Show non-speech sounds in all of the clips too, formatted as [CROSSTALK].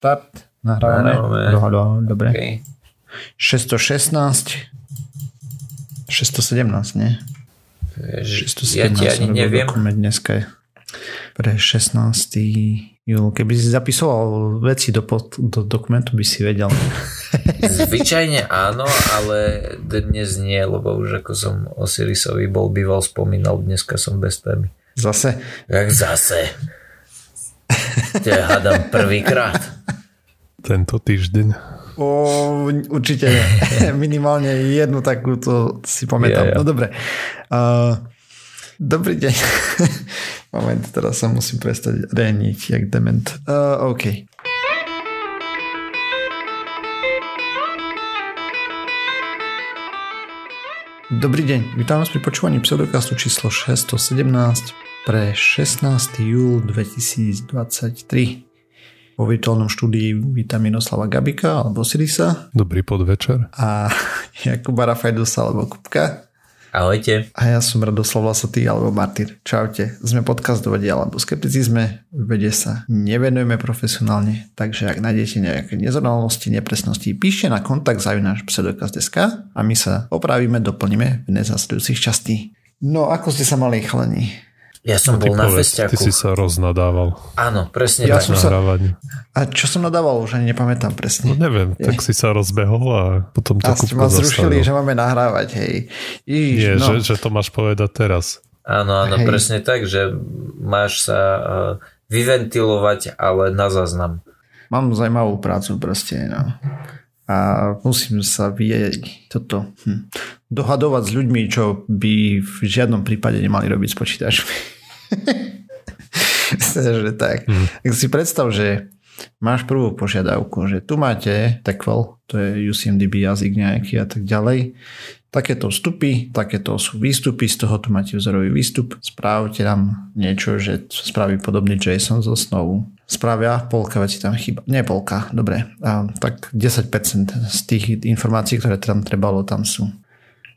Start. Nahrávame. Dobre. Okay. 616. 617, nie? Vieš, 617 ja ti ani neviem. Dokument dneska je pre 16. júl. Keby si zapisoval veci do, pod, do dokumentu, by si vedel. Zvyčajne áno, ale dnes nie, lebo už ako som Osirisovi bol býval spomínal, dneska som bez témy. Zase? Jak zase? To je hádam prvýkrát. Tento týždeň. O, určite [LAUGHS] minimálne jednu takúto si pamätám. Ja, ja. No dobre. Uh, dobrý deň. [LAUGHS] Moment, teraz sa musím prestať reniť, jak dement. Uh, OK. Dobrý deň, vítam vás pri počúvaní pseudokastu číslo 617 pre 16. júl 2023. Vo virtuálnom štúdiu vítam Minoslava Gabika alebo Sirisa Dobrý podvečer. a [LAUGHS] Jakuba Rafajdusa alebo Kupka. Ahojte. A ja som Radoslav Lasatý alebo Martyr. Čaute. Sme podcast o vede alebo skepticizme. Vede sa nevenujeme profesionálne, takže ak nájdete nejaké nezrovnalosti, nepresnosti, píšte na kontakt zavináš pseudokaz.sk a my sa opravíme, doplníme v nezasledujúcich častí. No, ako ste sa mali chalení? Ja som Ty bol na povedz, ty festiaku. si sa roznadával Áno, presne Ja tak. som sa-. A čo som nadával, už ani nepamätám No presne. neviem, tak si sa rozbehol a potom A to ste ma kúpko zrušili, zastavil. že máme nahrávať, hej. Ježiš, Nie, no. že, že to máš povedať teraz. Áno, áno, Hej. presne tak, že máš sa uh, vyventilovať, ale na záznam. Mám zaujímavú prácu proste, no. A musím sa vie toto hm, dohadovať s ľuďmi, čo by v žiadnom prípade nemali robiť s počítačmi. [LAUGHS] že tak. Mhm. Tak si predstav, že máš prvú požiadavku, že tu máte TechWell, to je UCMDB jazyk nejaký a tak ďalej. Takéto vstupy, takéto sú výstupy, z toho tu máte vzorový výstup. Správte nám niečo, že spraví podobný JSON zo snovu. Spravia, polka veci tam chyba. Nie polka, dobre. A, tak 10% z tých informácií, ktoré tam trebalo, tam sú.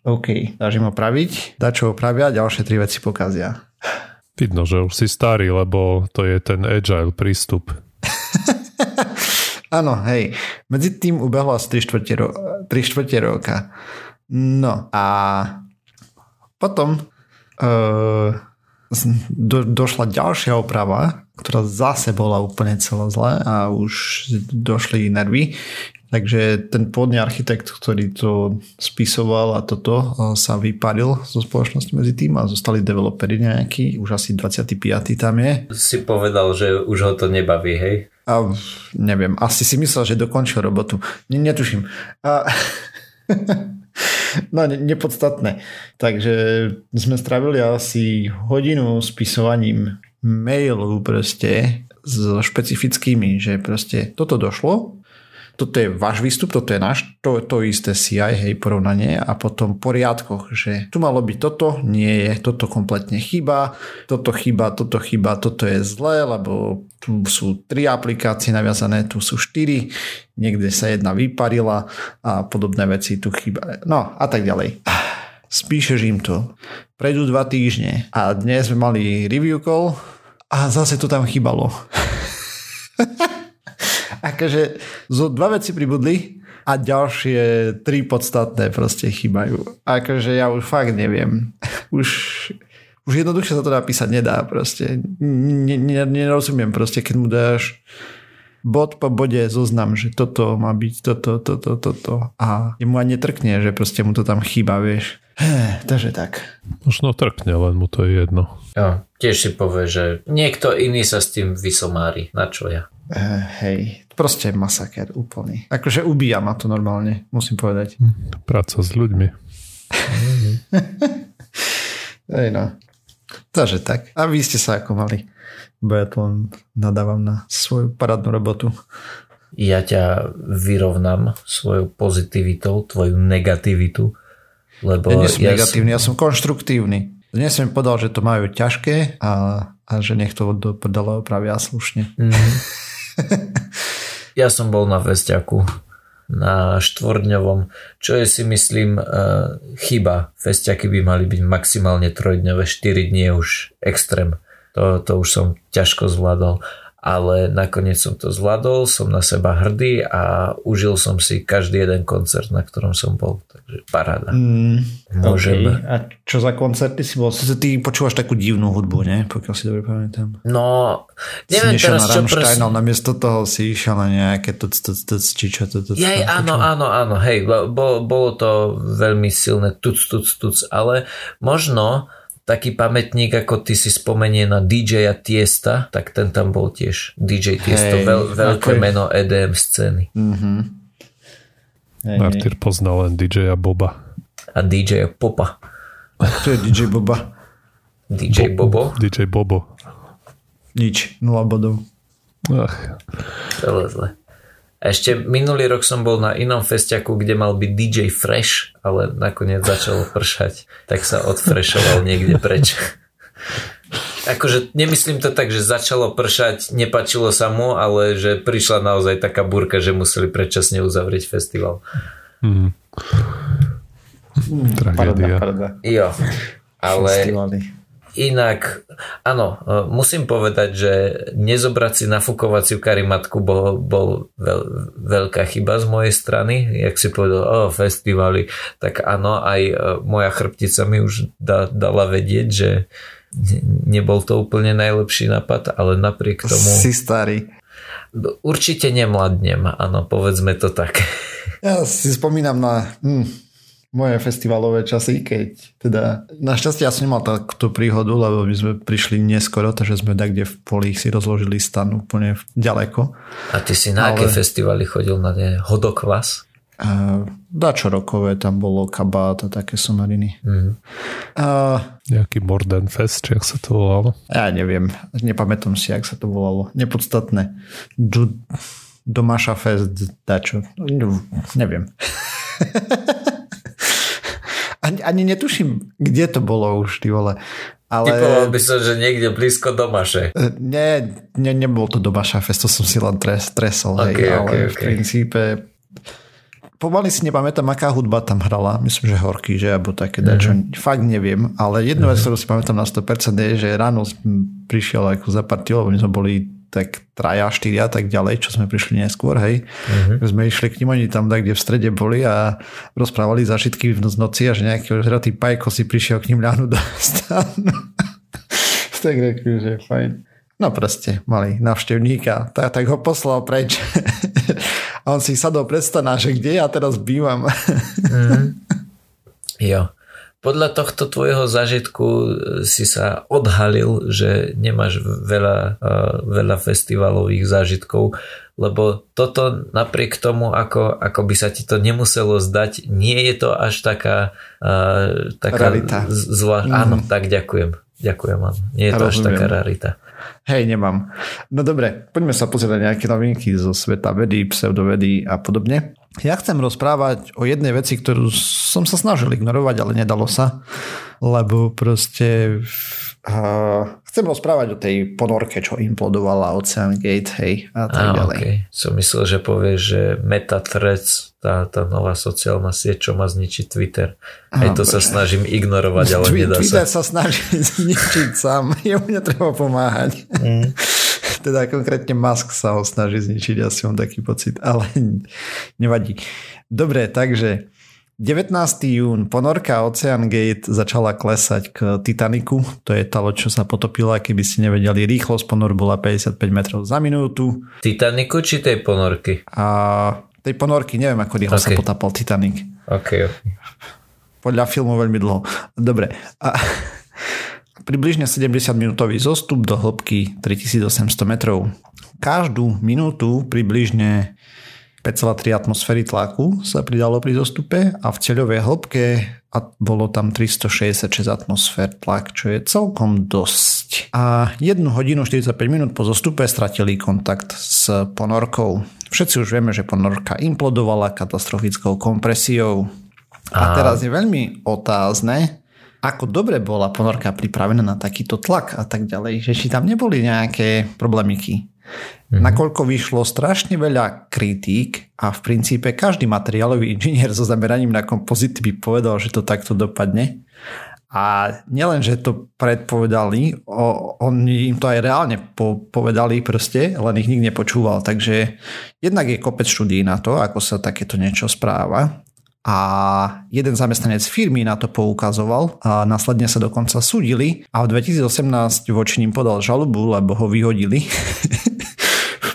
OK, dáš im opraviť, dá čo opravia, ďalšie tri veci pokazia. Vidno, že už si starý, lebo to je ten agile prístup. [LAUGHS] Áno, hej. Medzi tým ubehlo asi 3 štvrte, ro- 3 štvrte roka. No a potom uh, do, došla ďalšia oprava, ktorá zase bola úplne celá zlá a už došli nervy. Takže ten pôvodný architekt, ktorý to spisoval a toto uh, sa vyparil zo spoločnosti medzi tým a zostali developeri nejakí, už asi 25. tam je. Si povedal, že už ho to nebaví, hej? A neviem, asi si myslel, že dokončil robotu. Ne, netuším. A, [LAUGHS] no, ne, nepodstatné. Takže sme strávili asi hodinu spisovaním mailu proste so špecifickými, že proste toto došlo, toto je váš výstup, toto je náš, to, to isté CI, hej, porovnanie a potom v poriadkoch, že tu malo byť toto, nie je, toto kompletne chyba, toto chyba, toto chyba, toto je zlé, lebo tu sú tri aplikácie naviazané, tu sú štyri, niekde sa jedna vyparila a podobné veci tu chyba. No a tak ďalej. Spíšeš im to. Prejdú dva týždne a dnes sme mali review call a zase to tam chýbalo. [LAUGHS] akože zo dva veci pribudli a ďalšie tri podstatné proste chýbajú. Akože ja už fakt neviem. Už, už jednoduchšie sa to napísať nedá proste. Ne, ne, nerozumiem proste, keď mu dáš bod po bode zoznam, že toto má byť toto, toto, toto a jemu ani netrkne, že proste mu to tam chýba, vieš. Takže tak. Možno trkne, len mu to je jedno. Jo, tiež si povie, že niekto iný sa s tým vysomári. Na čo ja? Uh, hej, proste masaker úplný. Akože ubíja ma to normálne, musím povedať. Práca s ľuďmi. [LAUGHS] Hej no. Takže tak. A vy ste sa ako mali? Bo ja to len nadávam na svoju parádnu robotu. Ja ťa vyrovnám svojou pozitivitou, tvoju negativitu, lebo Ja nie som ja negatívny, ja som konštruktívny. Dnes som im povedal, že to majú ťažké a, a že nech to do prdele opravia slušne. Mhm. [LAUGHS] ja som bol na festiaku na štvordňovom, čo je si myslím e, chyba. Festiaky by mali byť maximálne trojdňové, 4 dní je už extrém. To, to už som ťažko zvládol. Ale nakoniec som to zvládol, som na seba hrdý a užil som si každý jeden koncert, na ktorom som bol. Takže paráda. Mm, Môžem. okay. A čo za koncerty si bol? Sice ty počúvaš takú divnú hudbu, ne? Pokiaľ si dobre pamätám. No, Si neviem nešiel teraz, na čo ale namiesto toho si išiel na nejaké tuc, tuc, tuc, či čo to, to, Jej, áno, áno, áno, hej, bo, bolo to veľmi silné tuc, tuc, tuc, ale možno taký pamätník, ako ty si spomenie na DJ-a Tiesta, tak ten tam bol tiež. DJ Tiesto, Hej, veľ, veľké je- meno EDM scény. Mm-hmm. Martyr poznal len DJ-a Boba. A DJ Popa. To je DJ Boba. DJ Bobo. DJ Bobo. Nič, nula bodov. Ach, Celé zle. A ešte minulý rok som bol na inom festiaku, kde mal byť DJ Fresh, ale nakoniec začalo pršať, tak sa odfrešoval niekde preč. [LAUGHS] Akože nemyslím to tak, že začalo pršať, nepačilo sa mu, ale že prišla naozaj taká burka, že museli predčasne uzavrieť festival. hm. Parada, Tragédia. parada. Jo, ale Festivaly. Inak, áno, e, musím povedať, že nezobrať si nafukovaciu karimatku bol, bol veľ, veľká chyba z mojej strany. Jak si povedal, o, festivaly, tak áno, aj e, moja chrbtica mi už da, dala vedieť, že ne- nebol to úplne najlepší nápad, ale napriek tomu Si starý. určite nemladnem, áno, povedzme to tak. Ja si spomínam na hm, moje festivalové časy, keď teda našťastie ja som nemal takúto príhodu, lebo my sme prišli neskoro, takže sme tak, kde v poli si rozložili stan úplne v- ďaleko. A ty si na aké Ale- festivaly chodil? Na ne Hodokvas? A dačo rokové, tam bolo kabát a také somariny. Mhm. A Nejaký Morden Fest, či ak sa to volalo. ja neviem, nepamätám si, jak sa to volalo. Nepodstatné. Du, Domaša Fest, dačo. No, neviem. [LAUGHS] ani, ani netuším, kde to bolo už, ty vole. Ale... Typoval by som, že niekde blízko domaše. Nie, ne, nebol to Domaša Fest, to som si len tres, tresol, hej, Ok, ok, ale v ok. princípe pomaly si nepamätám, aká hudba tam hrala, myslím, že Horky, že, alebo také Mhm. dačo, fakt neviem, ale jednu vec, ktorú si pamätám na 100% je, že ráno prišiel ako za partiu, lebo my sme boli tak traja, štyria, tak ďalej, čo sme prišli neskôr, hej. Mhm. Sme išli k nim, oni tam tak, kde v strede boli a rozprávali zažitky v noc- noci a že nejaký ožratý pajko si prišiel k ním ľahnuť do stanu. [LAUGHS] tak rekli, že fajn. No proste, mali navštevníka, tak, tak ho poslal preč. [LAUGHS] a on si sadol pred že kde ja teraz bývam. [LAUGHS] Jo. Podľa tohto tvojho zážitku e, si sa odhalil, že nemáš veľa, e, veľa festivalových zážitkov, lebo toto napriek tomu, ako, ako by sa ti to nemuselo zdať, nie je to až taká, uh, taká Rarita. Mm. Áno, tak ďakujem. Ďakujem, áno. Nie je to až Rozumiem. taká rarita. Hej, nemám. No dobre, poďme sa pozrieť na nejaké novinky zo sveta vedy, pseudovedy a podobne. Ja chcem rozprávať o jednej veci, ktorú som sa snažil ignorovať, ale nedalo sa, lebo proste uh, chcem rozprávať o tej ponorke, čo implodovala Ocean Gate, hej, a tak Á, ďalej. okay. Som myslel, že povieš, že Metathreads, tá, tá nová sociálna sieť, čo má zničiť Twitter. Aj Á, to sa bože. snažím ignorovať, ale Twi- nedá Twitter sa. sa snaží [LAUGHS] zničiť sám, jemu netreba pomáhať. Mm. [LAUGHS] teda konkrétne Musk sa ho snaží zničiť, asi mám taký pocit, ale nevadí. Dobre, takže 19. jún ponorka Ocean Gate začala klesať k Titaniku, to je tá loď, čo sa potopila, keby ste nevedeli, rýchlosť ponoru bola 55 metrov za minútu Titaniku či tej ponorky? a tej ponorky, neviem ako rýchlo sa Ok. potapal Titanic. OK, OK. Podľa filmu veľmi dlho. Dobre. A [LAUGHS] približne 70 minútový zostup do hĺbky 3800 metrov. Každú minútu približne 5,3 atmosféry tlaku sa pridalo pri zostupe a v ceľovej hĺbke a bolo tam 366 atmosfér tlak, čo je celkom dosť. A 1 hodinu 45 minút po zostupe stratili kontakt s ponorkou. Všetci už vieme, že ponorka implodovala katastrofickou kompresiou. A teraz je veľmi otázne, ako dobre bola ponorka pripravená na takýto tlak a tak ďalej, že či tam neboli nejaké problémiky. Mm-hmm. Nakoľko vyšlo strašne veľa kritík a v princípe každý materiálový inžinier so zameraním na kompozity by povedal, že to takto dopadne. A nielen, že to predpovedali, o, oni im to aj reálne po, povedali proste, len ich nikto nepočúval. Takže jednak je kopec štúdí na to, ako sa takéto niečo správa. A jeden zamestnanec firmy na to poukazoval a následne sa dokonca súdili a v 2018 voči ním podal žalobu, lebo ho vyhodili. [LAUGHS]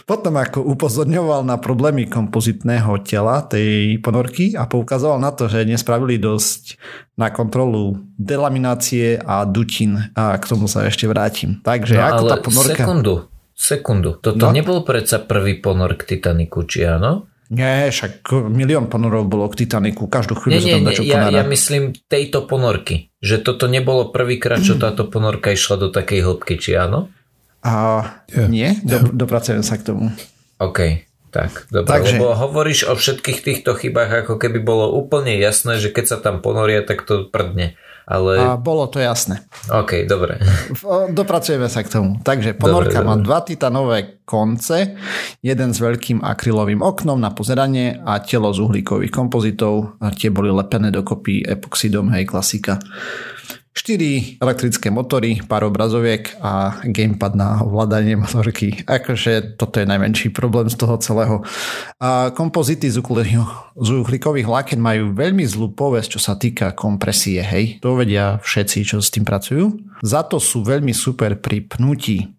Potom ako upozorňoval na problémy kompozitného tela tej ponorky a poukazoval na to, že nespravili dosť na kontrolu delaminácie a dutín a k tomu sa ešte vrátim. Takže no, ako tá ponorka... Sekundu, sekundu. Toto no? nebol predsa prvý ponor k Titaniku, či áno? Nie, však milión ponorov bolo k Titaniku, každú chvíľu nie, nie, nie, ja, ja myslím tejto ponorky, že toto nebolo prvýkrát, čo táto ponorka išla do takej hĺbky, či áno? A yeah. nie, do, dopracujem sa k tomu. OK, tak, dobre, Takže, lebo hovoríš o všetkých týchto chybách, ako keby bolo úplne jasné, že keď sa tam ponoria, tak to prdne. Ale... A bolo to jasné. OK, dobre. Dopracujeme sa k tomu. Takže ponorka dobre, má dobre. dva titanové konce, jeden s veľkým akrylovým oknom na pozeranie a telo z uhlíkových kompozitov. A tie boli lepené dokopy epoxidom, hej, klasika. 4 elektrické motory, pár obrazoviek a gamepad na ovládanie motorky. Akože toto je najmenší problém z toho celého. A kompozity z uhlíkových vláken majú veľmi zlú povesť, čo sa týka kompresie, hej. To vedia všetci, čo s tým pracujú. Za to sú veľmi super pri pnutí.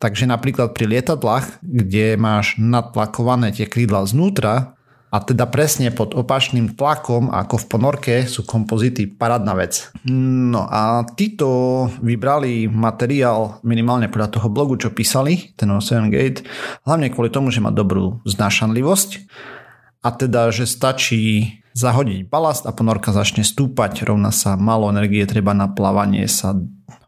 Takže napríklad pri lietadlách, kde máš natlakované tie krídla znútra, a teda presne pod opačným tlakom ako v ponorke sú kompozity parádna vec. No a títo vybrali materiál minimálne podľa toho blogu, čo písali, ten Ocean Gate, hlavne kvôli tomu, že má dobrú znášanlivosť a teda, že stačí zahodiť balast a ponorka začne stúpať, rovná sa malo energie treba na plávanie sa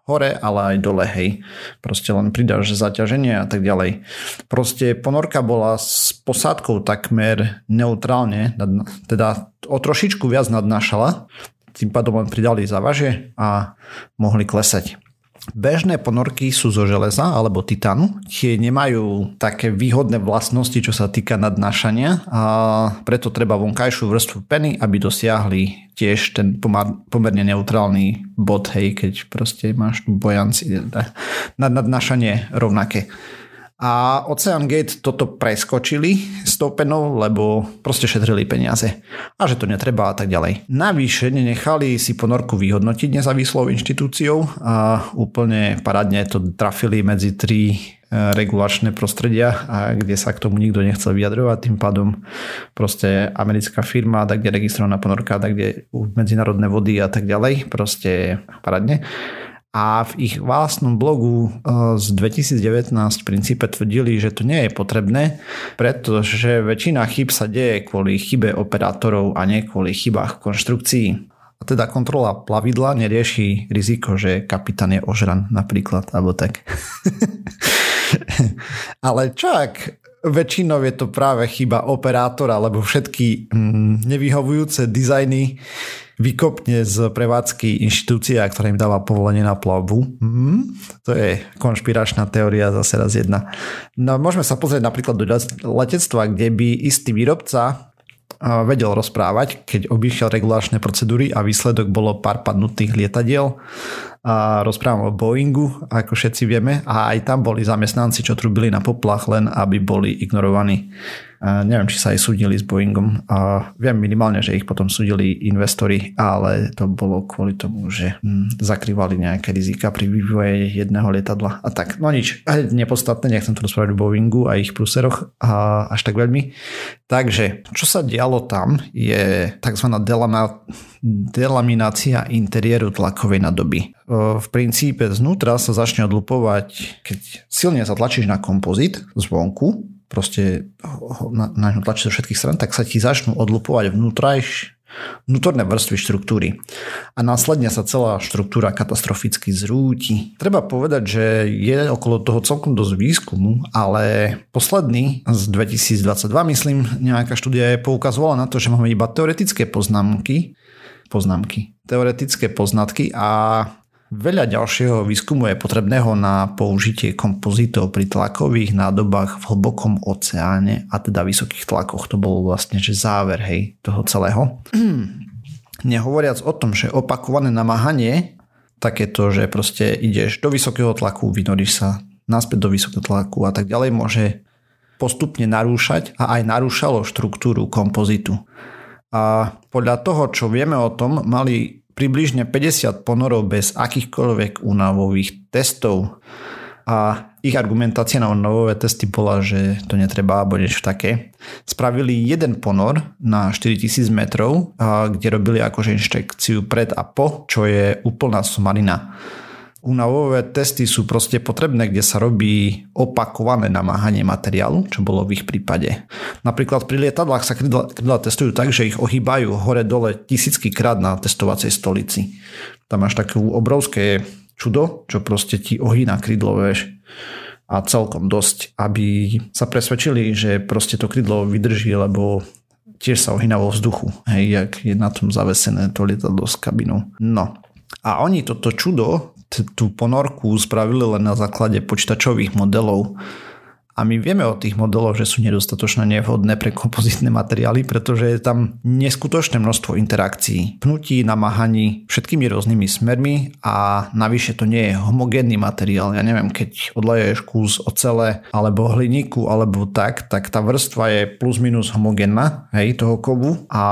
hore, ale aj dole, hej. Proste len pridáš zaťaženie a tak ďalej. Proste ponorka bola s posádkou takmer neutrálne, teda o trošičku viac nadnášala, tým pádom len pridali závaže a mohli klesať. Bežné ponorky sú zo železa alebo titánu. Tie nemajú také výhodné vlastnosti, čo sa týka nadnášania a preto treba vonkajšiu vrstvu peny, aby dosiahli tiež ten pomerne neutrálny bod, hej, keď proste máš bojanci, na nadnášanie rovnaké. A Ocean Gate toto preskočili s tou lebo proste šetrili peniaze. A že to netreba a tak ďalej. Navyše nenechali si ponorku vyhodnotiť nezávislou inštitúciou a úplne paradne to trafili medzi tri e, regulačné prostredia, a kde sa k tomu nikto nechcel vyjadrovať, tým pádom proste americká firma, tak kde registrovaná ponorka, tak kde medzinárodné vody a tak ďalej, proste paradne a v ich vlastnom blogu eh, z 2019 v princípe tvrdili, že to nie je potrebné, pretože väčšina chyb sa deje kvôli chybe operátorov a nie kvôli chybách v konštrukcii. A teda kontrola plavidla nerieši riziko, že kapitán je ožran napríklad, alebo tak. [LAUGHS] Ale čak, väčšinou je to práve chyba operátora, lebo všetky mm, nevyhovujúce dizajny vykopne z prevádzky inštitúcia, ktorá im dáva povolenie na plavbu. Hmm, to je konšpiračná teória zase raz jedna. No, môžeme sa pozrieť napríklad do letectva, kde by istý výrobca vedel rozprávať, keď obýšiel regulačné procedúry a výsledok bolo pár padnutých lietadiel. A rozprávam o Boeingu, ako všetci vieme, a aj tam boli zamestnanci, čo trubili na poplach, len aby boli ignorovaní. Neviem, či sa aj súdili s Boeingom. A viem minimálne, že ich potom súdili investori, ale to bolo kvôli tomu, že hm, zakrývali nejaké rizika pri vývoje jedného lietadla. A tak, no nič, nepodstatné, nechcem to rozprávať o Boeingu a ich pluseroch a až tak veľmi. Takže, čo sa dialo tam, je tzv. delaminácia interiéru tlakovej nadoby. V princípe znútra sa začne odlupovať, keď silne zatlačíš na kompozit zvonku, proste na, na ňu tlačí zo všetkých stran, tak sa ti začnú odlupovať vnútrajš, vnútorné vrstvy štruktúry. A následne sa celá štruktúra katastroficky zrúti. Treba povedať, že je okolo toho celkom dosť výskumu, ale posledný z 2022, myslím, nejaká štúdia je poukazovala na to, že máme iba teoretické poznámky, poznámky, teoretické poznatky a Veľa ďalšieho výskumu je potrebného na použitie kompozitov pri tlakových nádobách v hlbokom oceáne a teda vysokých tlakoch. To bol vlastne že záver hej, toho celého. [CLEARS THROAT] Nehovoriac o tom, že opakované namáhanie takéto, že proste ideš do vysokého tlaku, vynoríš sa naspäť do vysokého tlaku a tak ďalej, môže postupne narúšať a aj narúšalo štruktúru kompozitu. A podľa toho, čo vieme o tom, mali približne 50 ponorov bez akýchkoľvek únavových testov. A ich argumentácia na novové testy bola, že to netreba alebo niečo také. Spravili jeden ponor na 4000 metrov, kde robili akože inštrukciu pred a po, čo je úplná somarina. Únavové testy sú proste potrebné, kde sa robí opakované namáhanie materiálu, čo bolo v ich prípade. Napríklad pri lietadlách sa krydla, krydla testujú tak, že ich ohýbajú hore-dole tisícky krát na testovacej stolici. Tam máš také obrovské čudo, čo proste ti ohýna krydlo, vieš a celkom dosť, aby sa presvedčili, že proste to krydlo vydrží, lebo tiež sa ohýna vo vzduchu, hej, jak je na tom zavesené to lietadlo s kabinou. No. A oni toto čudo tú ponorku spravili len na základe počítačových modelov. A my vieme o tých modeloch, že sú nedostatočne nevhodné pre kompozitné materiály, pretože je tam neskutočné množstvo interakcií, pnutí, namáhaní všetkými rôznymi smermi a navyše to nie je homogénny materiál. Ja neviem, keď odleješ kus ocele alebo hliníku alebo tak, tak tá vrstva je plus minus homogénna hej, toho kovu a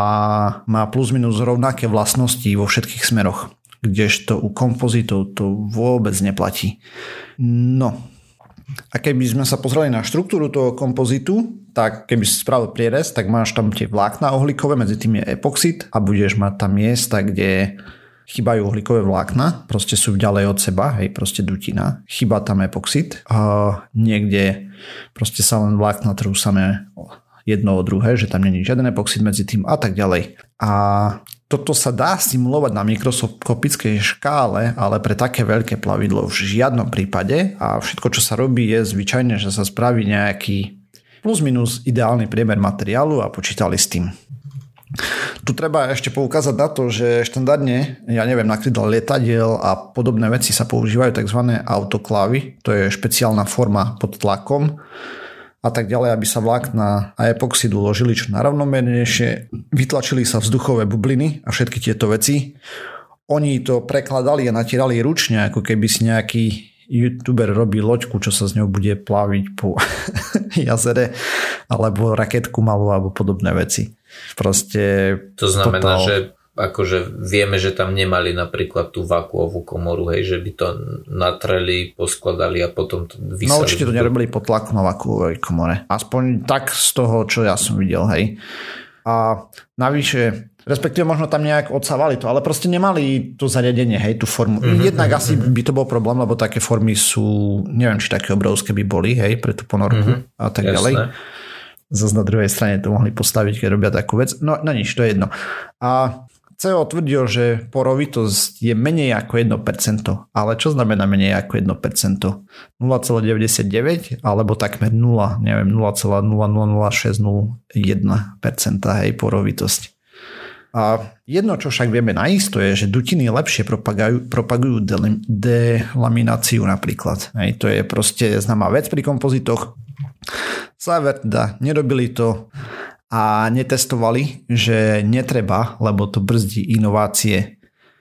má plus minus rovnaké vlastnosti vo všetkých smeroch kdežto u kompozitov to vôbec neplatí. No, a keby sme sa pozreli na štruktúru toho kompozitu, tak keby si spravil prierez, tak máš tam tie vlákna uhlíkové, medzi tým je epoxid a budeš mať tam miesta, kde chýbajú uhlíkové vlákna, proste sú ďalej od seba, hej, proste dutina. Chýba tam epoxid a niekde proste sa len vlákna trú jedno od druhé, že tam není žiaden epoxid medzi tým a tak ďalej. A toto sa dá simulovať na mikroskopickej škále, ale pre také veľké plavidlo v žiadnom prípade a všetko, čo sa robí, je zvyčajne, že sa spraví nejaký plus minus ideálny priemer materiálu a počítali s tým. Tu treba ešte poukázať na to, že štandardne, ja neviem, na krydle lietadiel a podobné veci sa používajú tzv. autoklávy, to je špeciálna forma pod tlakom, a tak ďalej, aby sa vlákna a epoxid uložili čo narovnomernejšie, vytlačili sa vzduchové bubliny a všetky tieto veci. Oni to prekladali a natierali ručne, ako keby si nejaký youtuber robí loďku, čo sa z ňou bude plaviť po [LAUGHS] jazere, alebo raketku malú, alebo podobné veci. Proste... To znamená, totál... že akože vieme, že tam nemali napríklad tú vakuovú komoru, hej, že by to natreli, poskladali a potom to vysali. No určite to nerobili pod tlakom na vakuovej komore. Aspoň tak z toho, čo ja som videl, hej. A navyše, respektíve možno tam nejak odsávali to, ale proste nemali to zariadenie, hej, tú formu. Mm-hmm, Jednak mm-hmm. asi mhm. by to bol problém, lebo také formy sú, neviem, či také obrovské by boli, hej, pre tú ponorku mm-hmm, a tak jasné. ďalej. Zase na druhej strane to mohli postaviť, keď robia takú vec. No, no nič, to je jedno. A CO tvrdil, že porovitosť je menej ako 1%, ale čo znamená menej ako 1%? 0,99 alebo takmer 0, neviem, 0,0006001% hej, porovitosť. A jedno, čo však vieme naisto je, že dutiny lepšie propagujú, propagujú delamináciu napríklad. Hej, to je proste známa vec pri kompozitoch. Záver teda, nerobili to a netestovali, že netreba, lebo to brzdí inovácie.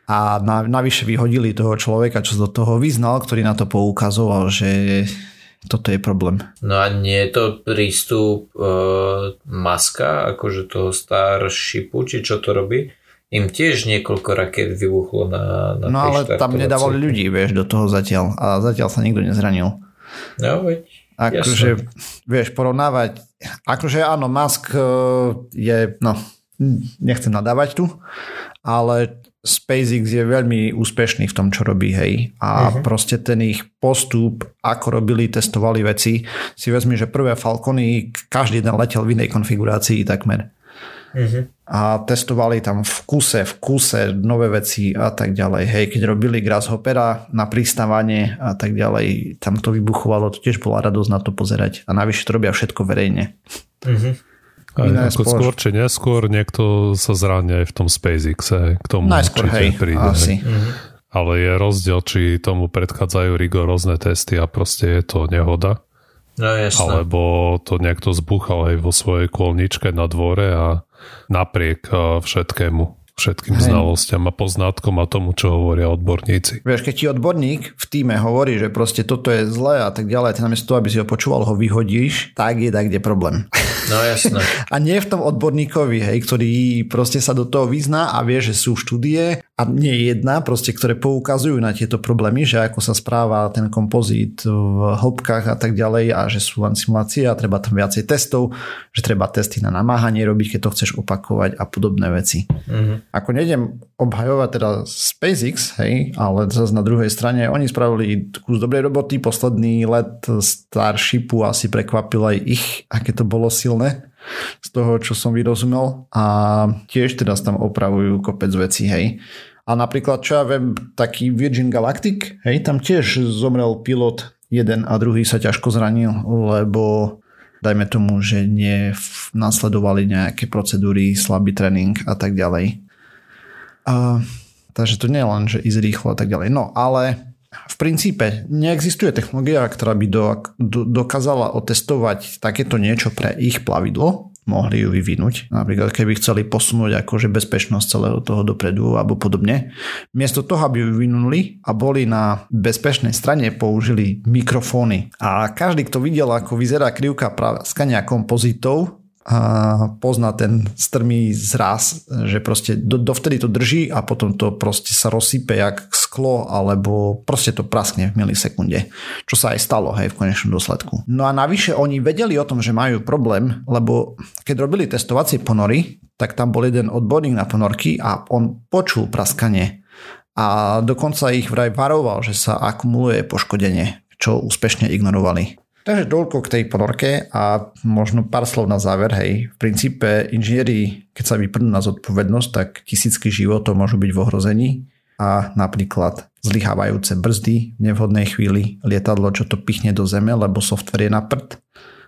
A na, navyše vyhodili toho človeka, čo do toho vyznal, ktorý na to poukazoval, že toto je problém. No a nie je to prístup e, maska, akože toho Starshipu, či čo to robí? Im tiež niekoľko raket vybuchlo na, na No ale tam nedávali ľudí, vieš, do toho zatiaľ. A zatiaľ sa nikto nezranil. No veď Akože, vieš, porovnávať, akože áno, Musk e, je, no, nechcem nadávať tu, ale SpaceX je veľmi úspešný v tom, čo robí, hej. A uh-huh. proste ten ich postup, ako robili, testovali veci, si vezmi, že prvé Falcony, každý jeden letel v inej konfigurácii takmer. Uh-huh. A testovali tam v kuse, v kuse nové veci a tak ďalej. Hej, keď robili Grasshoppera na pristávanie a tak ďalej, tam to vybuchovalo, to tiež bola radosť na to pozerať. A navyše to robia všetko verejne. Uh-huh. Aj, ako skôr či neskôr niekto sa zráňa aj v tom SpaceX, k tomu Najskôr, hej, príde. Asi. Hej. Uh-huh. Ale je rozdiel, či tomu predchádzajú rigorózne testy a proste je to nehoda. No. Alebo to niekto zbúchal aj vo svojej kôlničke na dvore a napriek všetkému všetkým Hej. znalostiam a poznátkom a tomu, čo hovoria odborníci. Vieš, keď ti odborník v týme hovorí, že proste toto je zlé a tak ďalej, ty namiesto toho, aby si ho počúval, ho vyhodíš, tak je tak, kde problém. No jasné. [LAUGHS] a nie v tom odborníkovi, hej, ktorý proste sa do toho vyzná a vie, že sú štúdie a nie jedna, proste, ktoré poukazujú na tieto problémy, že ako sa správa ten kompozit v hĺbkach a tak ďalej a že sú len simulácie a treba tam viacej testov, že treba testy na namáhanie robiť, keď to chceš opakovať a podobné veci. Mm-hmm. Ako nejdem obhajovať teda SpaceX, hej, ale zase na druhej strane oni spravili kus dobrej roboty, posledný let Starshipu asi prekvapil aj ich, aké to bolo silné z toho, čo som vyrozumel a tiež teda tam opravujú kopec vecí, hej. A napríklad, čo ja viem, taký Virgin Galactic, hej, tam tiež zomrel pilot jeden a druhý sa ťažko zranil, lebo dajme tomu, že nasledovali nejaké procedúry, slabý tréning a tak ďalej. Takže to nie je len, že ísť rýchlo a tak ďalej. No ale v princípe neexistuje technológia, ktorá by do, do, dokázala otestovať takéto niečo pre ich plavidlo, mohli ju vyvinúť. Napríklad keby chceli posunúť akože bezpečnosť celého toho dopredu alebo podobne. Miesto toho, aby ju vyvinuli a boli na bezpečnej strane, použili mikrofóny. A každý, kto videl, ako vyzerá krivka skania kompozitov, a pozná ten strmý zraz, že proste do, dovtedy to drží a potom to proste sa rozsype jak sklo alebo proste to praskne v milisekunde. Čo sa aj stalo hej, v konečnom dôsledku. No a navyše oni vedeli o tom, že majú problém, lebo keď robili testovacie ponory, tak tam bol jeden odborník na ponorky a on počul praskanie a dokonca ich vraj varoval, že sa akumuluje poškodenie, čo úspešne ignorovali. Takže toľko k tej ponorke a možno pár slov na záver. Hej, v princípe inžinieri, keď sa vyprnú na zodpovednosť, tak tisícky životov môžu byť v ohrození a napríklad zlyhávajúce brzdy v nevhodnej chvíli, lietadlo, čo to pichne do zeme, lebo software je na prd,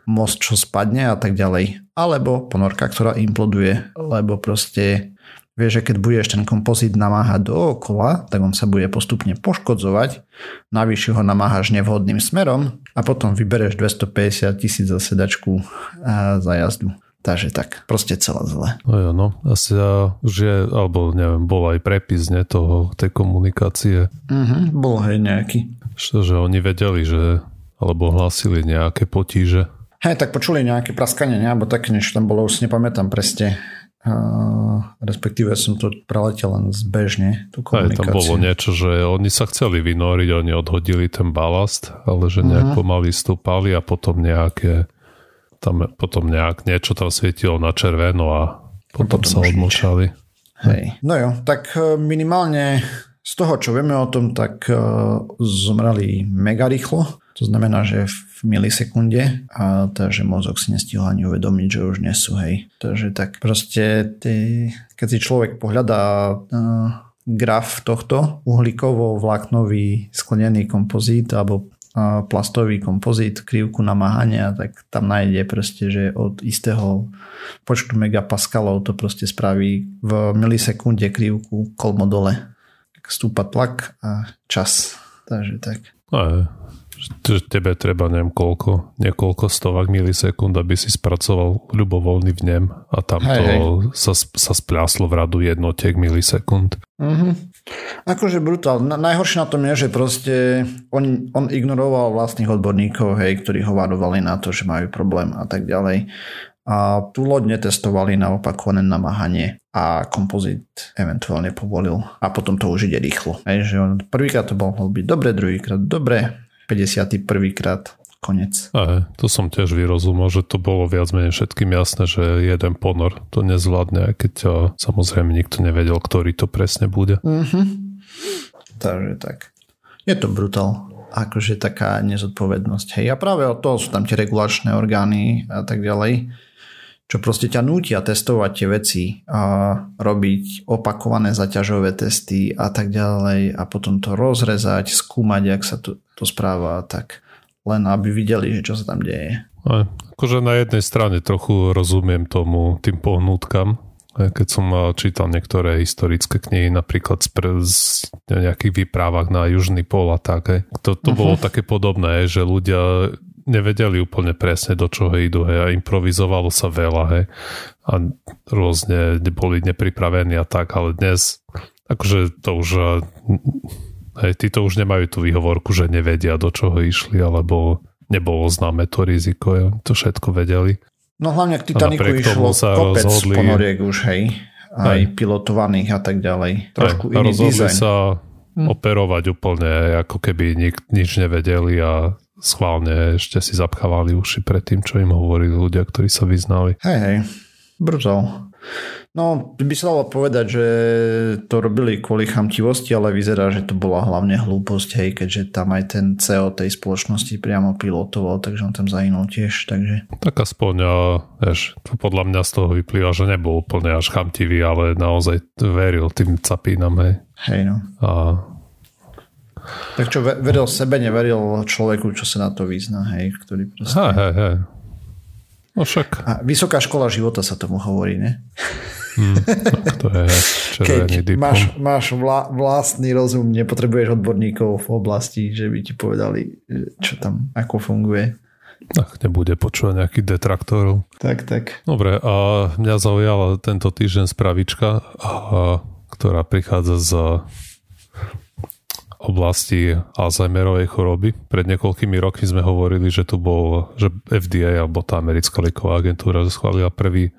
most, čo spadne a tak ďalej. Alebo ponorka, ktorá imploduje, lebo proste Vieš, že keď budeš ten kompozit namáhať dookola, tak on sa bude postupne poškodzovať, navyše ho namáhaš nevhodným smerom a potom vybereš 250 tisíc za sedačku a za jazdu. Takže tak, proste celé zle. No jo, no. Asi ja, už je, alebo neviem, bol aj prepis ne, toho, tej komunikácie. Mhm, bol hej nejaký. Što, že oni vedeli, že, alebo hlásili nejaké potíže. Hej, tak počuli nejaké praskanie, ne? alebo také niečo tam bolo, už si nepamätám presne respektíve som to preletel len zbežne, tú komunikáciu. Aj tam bolo niečo, že oni sa chceli vynoriť, oni odhodili ten balast, ale že nejak uh-huh. pomaly stúpali a potom nejaké tam potom nejak niečo tam svietilo na červeno a potom, potom sa odmočali. Hej. No jo, tak e, minimálne z toho, čo vieme o tom, tak e, zomreli mega rýchlo. To znamená, že v milisekunde a takže mozog si nestihol ani uvedomiť, že už nie sú, hej. Takže tak proste, ty, keď si človek pohľadá uh, graf tohto uhlíkovo-vláknový sklenený kompozít alebo uh, plastový kompozít, krivku namáhania, tak tam nájde proste, že od istého počtu megapaskalov to proste spraví v milisekunde krivku kolmo dole. Stúpa tlak a čas. Takže tak. Že tebe treba neviem koľko, niekoľko stovák milisekúnd, aby si spracoval ľubovoľný vnem a tam hej, to hej. Sa, sa spľaslo v radu jednotiek milisekúnd. Mm-hmm. Akože brutál. Na, najhoršie na tom je, že proste on, on ignoroval vlastných odborníkov, hej, ktorí ho varovali na to, že majú problém a tak ďalej. A tú loď netestovali na opakované namáhanie a kompozit eventuálne povolil a potom to už ide rýchlo. Hej, že on prvýkrát to bol byť dobre, druhýkrát dobre, 51. krát konec. Aj, to som tiež vyrozumel, že to bolo viac menej všetkým jasné, že jeden ponor to nezvládne, aj keď uh, samozrejme nikto nevedel, ktorý to presne bude. Mm-hmm. Takže tak. Je to brutál. Akože taká nezodpovednosť. Hej, a práve o to sú tam tie regulačné orgány a tak ďalej čo proste ťa nútia testovať tie veci a robiť opakované zaťažové testy a tak ďalej a potom to rozrezať, skúmať, jak sa to, to správa tak len aby videli, že čo sa tam deje. Aj, akože na jednej strane trochu rozumiem tomu tým pohnútkam, keď som čítal niektoré historické knihy, napríklad z, pre, z nejakých výprávach na Južný pol a tak, to, to uh-huh. bolo také podobné, že ľudia nevedeli úplne presne do čoho idú hej, a improvizovalo sa veľa hej, a rôzne boli nepripravení a tak, ale dnes akože to už hej, títo už nemajú tú výhovorku, že nevedia do čoho išli, alebo nebolo známe to riziko, hej, to všetko vedeli. No hlavne k Titaniku išlo sa kopec rozhodli, ponoriek už, hej, aj hej. pilotovaných a tak ďalej. Trošku hej, iný dizajn. sa hm. operovať úplne, ako keby nik, nič nevedeli a schválne ešte si zapchávali uši pred tým, čo im hovorili ľudia, ktorí sa vyznali. Hej, hej, brzo. No, by sa dalo povedať, že to robili kvôli chamtivosti, ale vyzerá, že to bola hlavne hlúposť, hej, keďže tam aj ten CEO tej spoločnosti priamo pilotoval, takže on tam zahynul tiež, takže... Tak aspoň, vieš, to podľa mňa z toho vyplýva, že nebol úplne až chamtivý, ale naozaj veril tým capínam, hej. Hej, no. A tak čo, veril sebe, neveril človeku, čo sa na to vyzná, hej, ktorý proste... Hej, hej, hej. No však. A vysoká škola života sa tomu hovorí, ne? Hmm, to je Keď diplom. máš, máš vla, vlastný rozum, nepotrebuješ odborníkov v oblasti, že by ti povedali, čo tam, ako funguje. Ach, nebude počúvať nejakých detraktorov. Tak, tak. Dobre, a mňa zaujala tento týždeň spravička, a, ktorá prichádza z oblasti Alzheimerovej choroby. Pred niekoľkými rokmi sme hovorili, že tu bol, že FDA alebo tá americká lieková agentúra schválila prvý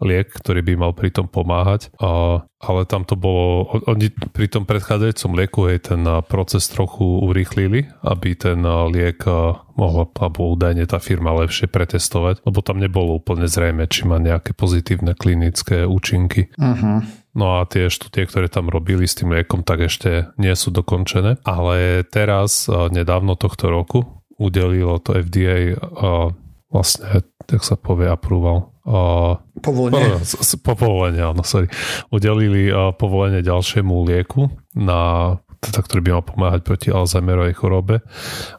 liek, ktorý by mal pri tom pomáhať. A, ale tam to bolo, oni pri tom predchádzajúcom lieku aj ten proces trochu urýchlili, aby ten liek mohla, alebo údajne tá firma lepšie pretestovať, lebo tam nebolo úplne zrejme, či má nejaké pozitívne klinické účinky. Uh-huh. No a tie štúdie, ktoré tam robili s tým liekom, tak ešte nie sú dokončené. Ale teraz, nedávno tohto roku, udelilo to FDA vlastne, tak sa povie, approval. Povolenie. [LAUGHS] Povolenie, áno, sorry. Udelili povolenie ďalšiemu lieku na teda, ktorý by mal pomáhať proti Alzheimerovej chorobe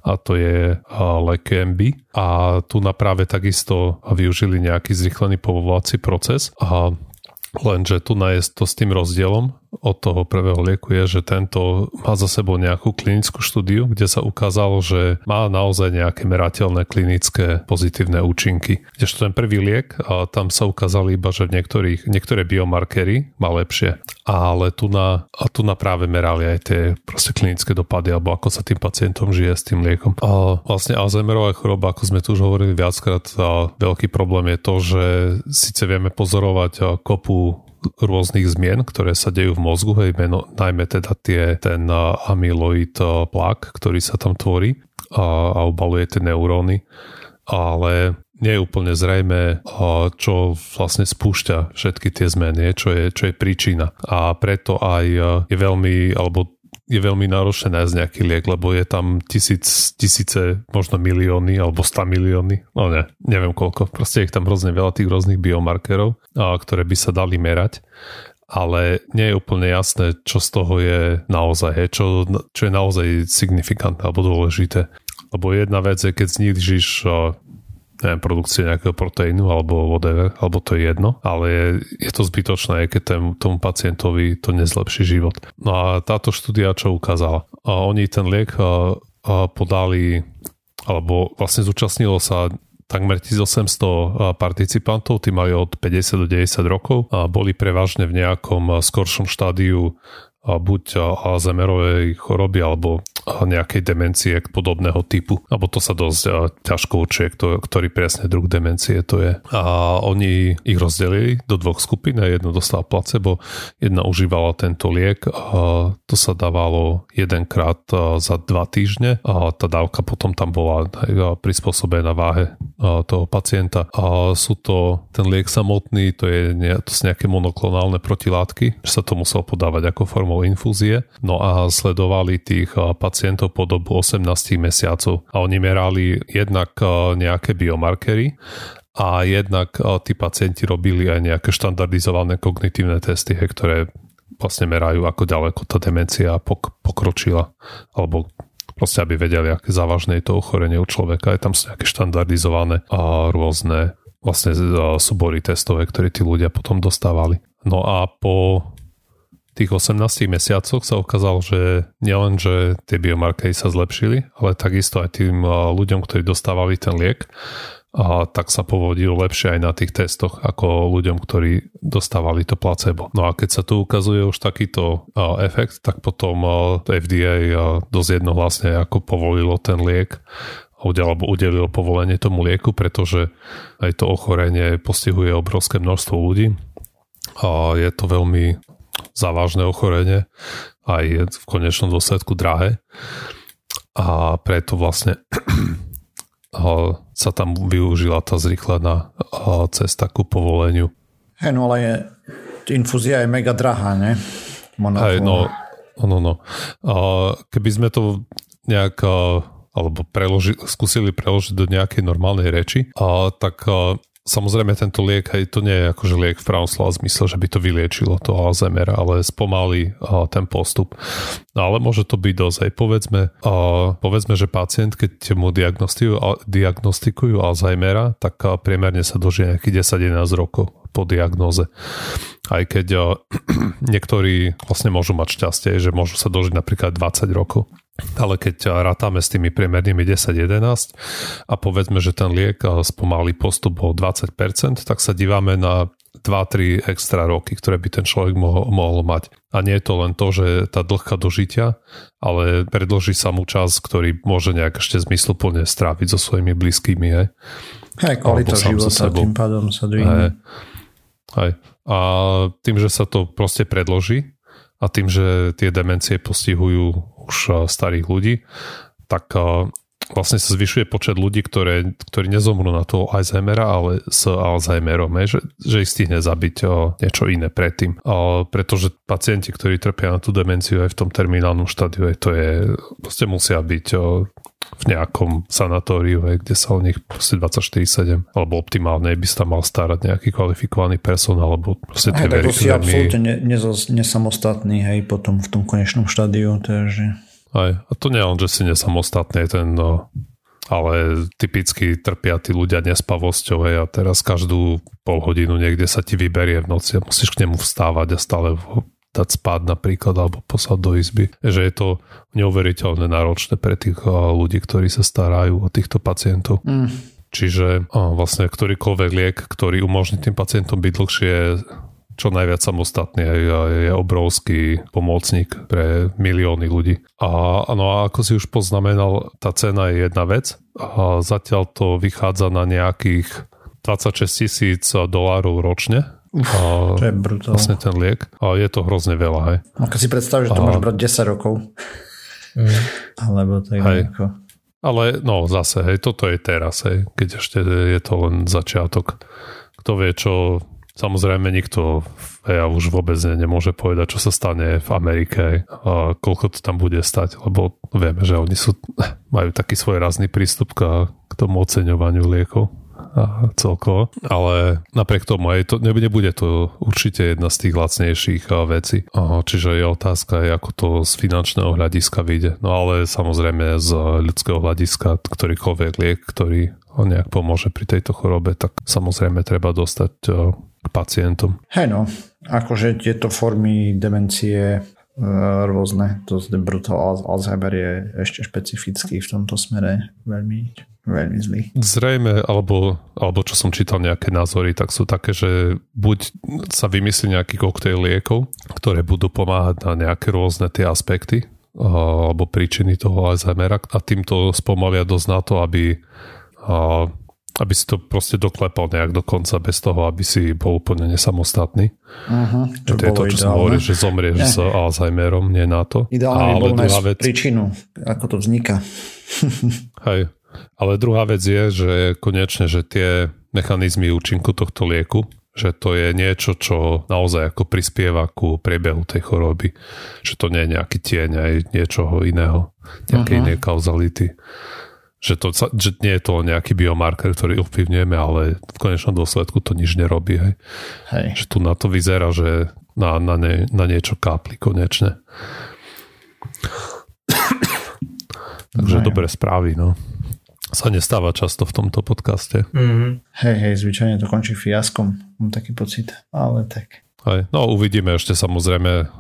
a to je Leqembi a tu na práve takisto využili nejaký zrychlený povolovací proces a Lenže tu je to s tým rozdielom od toho prvého lieku je, že tento má za sebou nejakú klinickú štúdiu, kde sa ukázalo, že má naozaj nejaké merateľné klinické pozitívne účinky. Kdežto ten prvý liek, a tam sa ukázali iba, že v niektorých, niektoré biomarkery má lepšie. Ale tu na, a tu na práve merali aj tie proste klinické dopady, alebo ako sa tým pacientom žije s tým liekom. A vlastne Alzheimerová choroba, ako sme tu už hovorili viackrát, a veľký problém je to, že síce vieme pozorovať kopu rôznych zmien, ktoré sa dejú v mozgu, hej, meno, najmä teda tie, ten amyloid plak, ktorý sa tam tvorí a, a obaluje tie neuróny, ale nie je úplne zrejme, čo vlastne spúšťa všetky tie zmeny, čo je, čo je príčina. A preto aj je veľmi, alebo je veľmi náročné nájsť nejaký liek, lebo je tam tisíc, tisíce, možno milióny alebo sta milióny, no ne, neviem koľko, proste je tam hrozne veľa tých rôznych biomarkerov, a, ktoré by sa dali merať. Ale nie je úplne jasné, čo z toho je naozaj, he, čo, čo je naozaj signifikantné alebo dôležité. Lebo jedna vec je, keď znižíš neviem, produkcie nejakého proteínu alebo whatever, alebo to je jedno, ale je, je to zbytočné, keď tém, tomu pacientovi to nezlepší život. No a táto štúdia čo ukázala? A oni ten liek a, a podali, alebo vlastne zúčastnilo sa takmer 1800 participantov, tí mali od 50 do 90 rokov a boli prevažne v nejakom skoršom štádiu buď Alzheimerovej choroby alebo nejakej demencie podobného typu. Alebo to sa dosť ťažko určuje, ktorý presne druh demencie to je. A oni ich rozdelili do dvoch skupín. Jedno dostala placebo, jedna užívala tento liek. A to sa dávalo jedenkrát za dva týždne a tá dávka potom tam bola prispôsobená váhe toho pacienta. A sú to, ten liek samotný, to, je, to sú nejaké monoklonálne protilátky, že sa to muselo podávať ako formou infúzie. No a sledovali tých pacientov po dobu 18 mesiacov. A oni merali jednak nejaké biomarkery a jednak tí pacienti robili aj nejaké štandardizované kognitívne testy, ktoré vlastne merajú, ako ďaleko tá demencia pok- pokročila alebo proste aby vedeli, aké závažné je to ochorenie u človeka. Je tam sú nejaké štandardizované a rôzne vlastne súbory testové, ktoré tí ľudia potom dostávali. No a po tých 18 mesiacoch sa ukázalo, že nielen, že tie biomarkery sa zlepšili, ale takisto aj tým ľuďom, ktorí dostávali ten liek, a tak sa povodil lepšie aj na tých testoch ako ľuďom, ktorí dostávali to placebo. No a keď sa tu ukazuje už takýto efekt, tak potom FDA dosť jednohlasne ako povolilo ten liek alebo udelilo povolenie tomu lieku, pretože aj to ochorenie postihuje obrovské množstvo ľudí a je to veľmi závažné ochorenie a je v konečnom dôsledku drahé a preto vlastne [CLEARS THROAT] sa tam využila tá zrýchlená cesta ku povoleniu. Hej, no ale je, infúzia je mega drahá, ne? Hej, no, no, no. Keby sme to nejak alebo preloži, skúsili preložiť do nejakej normálnej reči, a tak a, Samozrejme, tento liek, hej, to nie je akože liek v pravom slova zmysle, že by to vyliečilo to Alzheimer, ale spomalí uh, ten postup. No ale môže to byť dosť. Hej. Povedzme, uh, povedzme, že pacient, keď mu diagnostikujú, diagnostikujú Alzheimera, tak uh, priemerne sa dožije nejakých 10-11 rokov po diagnoze. Aj keď [CLEARS THROAT] niektorí vlastne môžu mať šťastie, že môžu sa dožiť napríklad 20 rokov. Ale keď rátame s tými priemernými 10-11 a povedzme, že ten liek spomalí postup o 20%, tak sa dívame na 2-3 extra roky, ktoré by ten človek mohol, mohol mať. A nie je to len to, že tá dlhka dožitia, ale predloží sa mu čas, ktorý môže nejak ešte zmysluplne stráviť so svojimi blízkými. Hej, hej kvalita života tým pádom sa dvihne. Hej. A tým, že sa to proste predloží a tým, že tie demencie postihujú už starých ľudí, tak vlastne sa zvyšuje počet ľudí, ktoré, ktorí nezomrú na toho Alzheimera, ale s Alzheimerom, že, že ich stihne zabiť o, niečo iné predtým. O, pretože pacienti, ktorí trpia na tú demenciu aj v tom terminálnom štádiu, to je, proste musia byť o, v nejakom sanatóriu, aj, kde sa o nich 24-7, alebo optimálne by sa tam mal starať nejaký kvalifikovaný personál, alebo proste tie to si absolútne ne, nesamostatný, hej, potom v tom konečnom štádiu, takže... Aj, a to nie len, že si nesamostatný, ten, no, ale typicky trpia tí ľudia nespavosťou, hej, a teraz každú pol hodinu niekde sa ti vyberie v noci a musíš k nemu vstávať a stále dať spáť napríklad alebo poslať do izby. Že je to neuveriteľne náročné pre tých ľudí, ktorí sa starajú o týchto pacientov. Mm. Čiže vlastne ktorýkoľvek liek, ktorý umožní tým pacientom byť dlhšie čo najviac samostatný je, je obrovský pomocník pre milióny ľudí. A, no a ako si už poznamenal, tá cena je jedna vec a zatiaľ to vychádza na nejakých 26 tisíc dolárov ročne Uf, a to je brutál. Vlastne ten liek. A je to hrozne veľa, hej. A keď si predstavíš, že to a... máš brať 10 rokov. Mm. Alebo tak hej. Nejako. Ale no zase, hej, toto je teraz, hej, keď ešte je to len začiatok. Kto vie, čo Samozrejme nikto ja už vôbec nemôže povedať, čo sa stane v Amerike a koľko to tam bude stať, lebo vieme, že oni sú, [LAUGHS] majú taký svoj razný prístup k, k tomu oceňovaniu liekov celkovo, ale napriek tomu aj to, nebude to určite jedna z tých lacnejších vecí. Čiže je otázka, ako to z finančného hľadiska vyjde. No ale samozrejme z ľudského hľadiska ktorýkoľvek liek, ktorý ho nejak pomôže pri tejto chorobe, tak samozrejme treba dostať k pacientom. Hej no, akože tieto formy demencie rôzne. To brutal Alzheimer je ešte špecifický v tomto smere veľmi, veľmi zlý. Zrejme, alebo, alebo čo som čítal nejaké názory, tak sú také, že buď sa vymyslí nejaký koktejl liekov, ktoré budú pomáhať na nejaké rôzne tie aspekty alebo príčiny toho Alzheimera a týmto spomalia dosť na to, aby aby si to proste doklepal nejak do konca bez toho, aby si bol úplne nesamostatný. Uh-huh, to, to je to, čo ideálne. som hovoril, že zomrieš ne. s Alzheimerom, nie na to. Ideálne by bol vec... príčinu, ako to vzniká. [LAUGHS] Hej, ale druhá vec je, že konečne, že tie mechanizmy účinku tohto lieku, že to je niečo, čo naozaj ako prispieva ku priebehu tej choroby. Že to nie je nejaký tieň aj niečoho iného, nejakej uh-huh. inej kauzality že, to, že nie je to nejaký biomarker, ktorý ovplyvňujeme, ale v konečnom dôsledku to nič nerobí. Hej. Hej. Že tu na to vyzerá, že na, na, ne, na niečo kápli konečne. Takže no, dobré správy, no. Sa nestáva často v tomto podcaste. Mm-hmm. Hej, hej, zvyčajne to končí fiaskom. Mám taký pocit, ale tak. Aj, no uvidíme ešte samozrejme,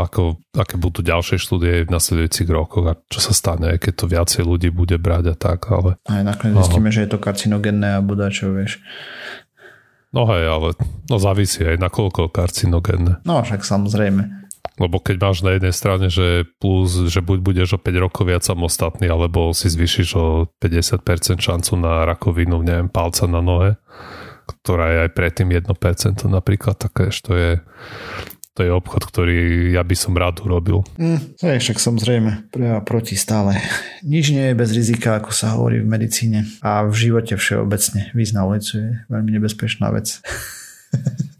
ako, aké budú ďalšie štúdie v nasledujúcich rokoch a čo sa stane, keď to viacej ľudí bude brať a tak, ale... Aj nakoniec zistíme, že je to karcinogenné a bude čo, vieš. No hej, ale no závisí aj na koľko karcinogénne. No však samozrejme. Lebo keď máš na jednej strane, že plus, že buď budeš o 5 rokov viac samostatný, alebo si zvyšíš o 50% šancu na rakovinu, neviem, palca na nohe, ktorá je aj predtým 1% napríklad, tak to je, to je obchod, ktorý ja by som rád urobil. Mm, to je však samozrejme pre a proti stále. Nič nie je bez rizika, ako sa hovorí v medicíne a v živote všeobecne. Výsť na ulicu je veľmi nebezpečná vec.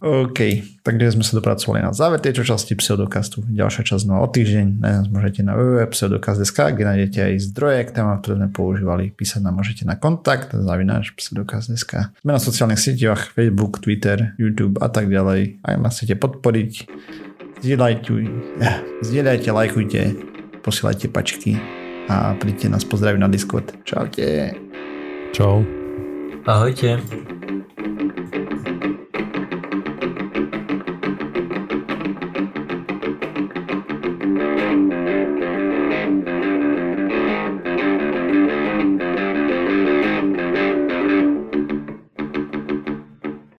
OK, takže sme sa dopracovali na záver tejto časti pseudokastu. Ďalšia časť no o týždeň. Nájsť môžete na www.pseudokast.sk, kde nájdete aj zdroje k témam, ktoré sme používali. Písať nám môžete na kontakt zavináč pseudokast.sk. Sme na sociálnych sieťach Facebook, Twitter, YouTube a tak ďalej. Ak ma chcete podporiť, zdieľajte, eh, zdieľajte, lajkujte, posielajte pačky a príďte nás pozdraviť na Discord. Čaute. Čau. Ahojte.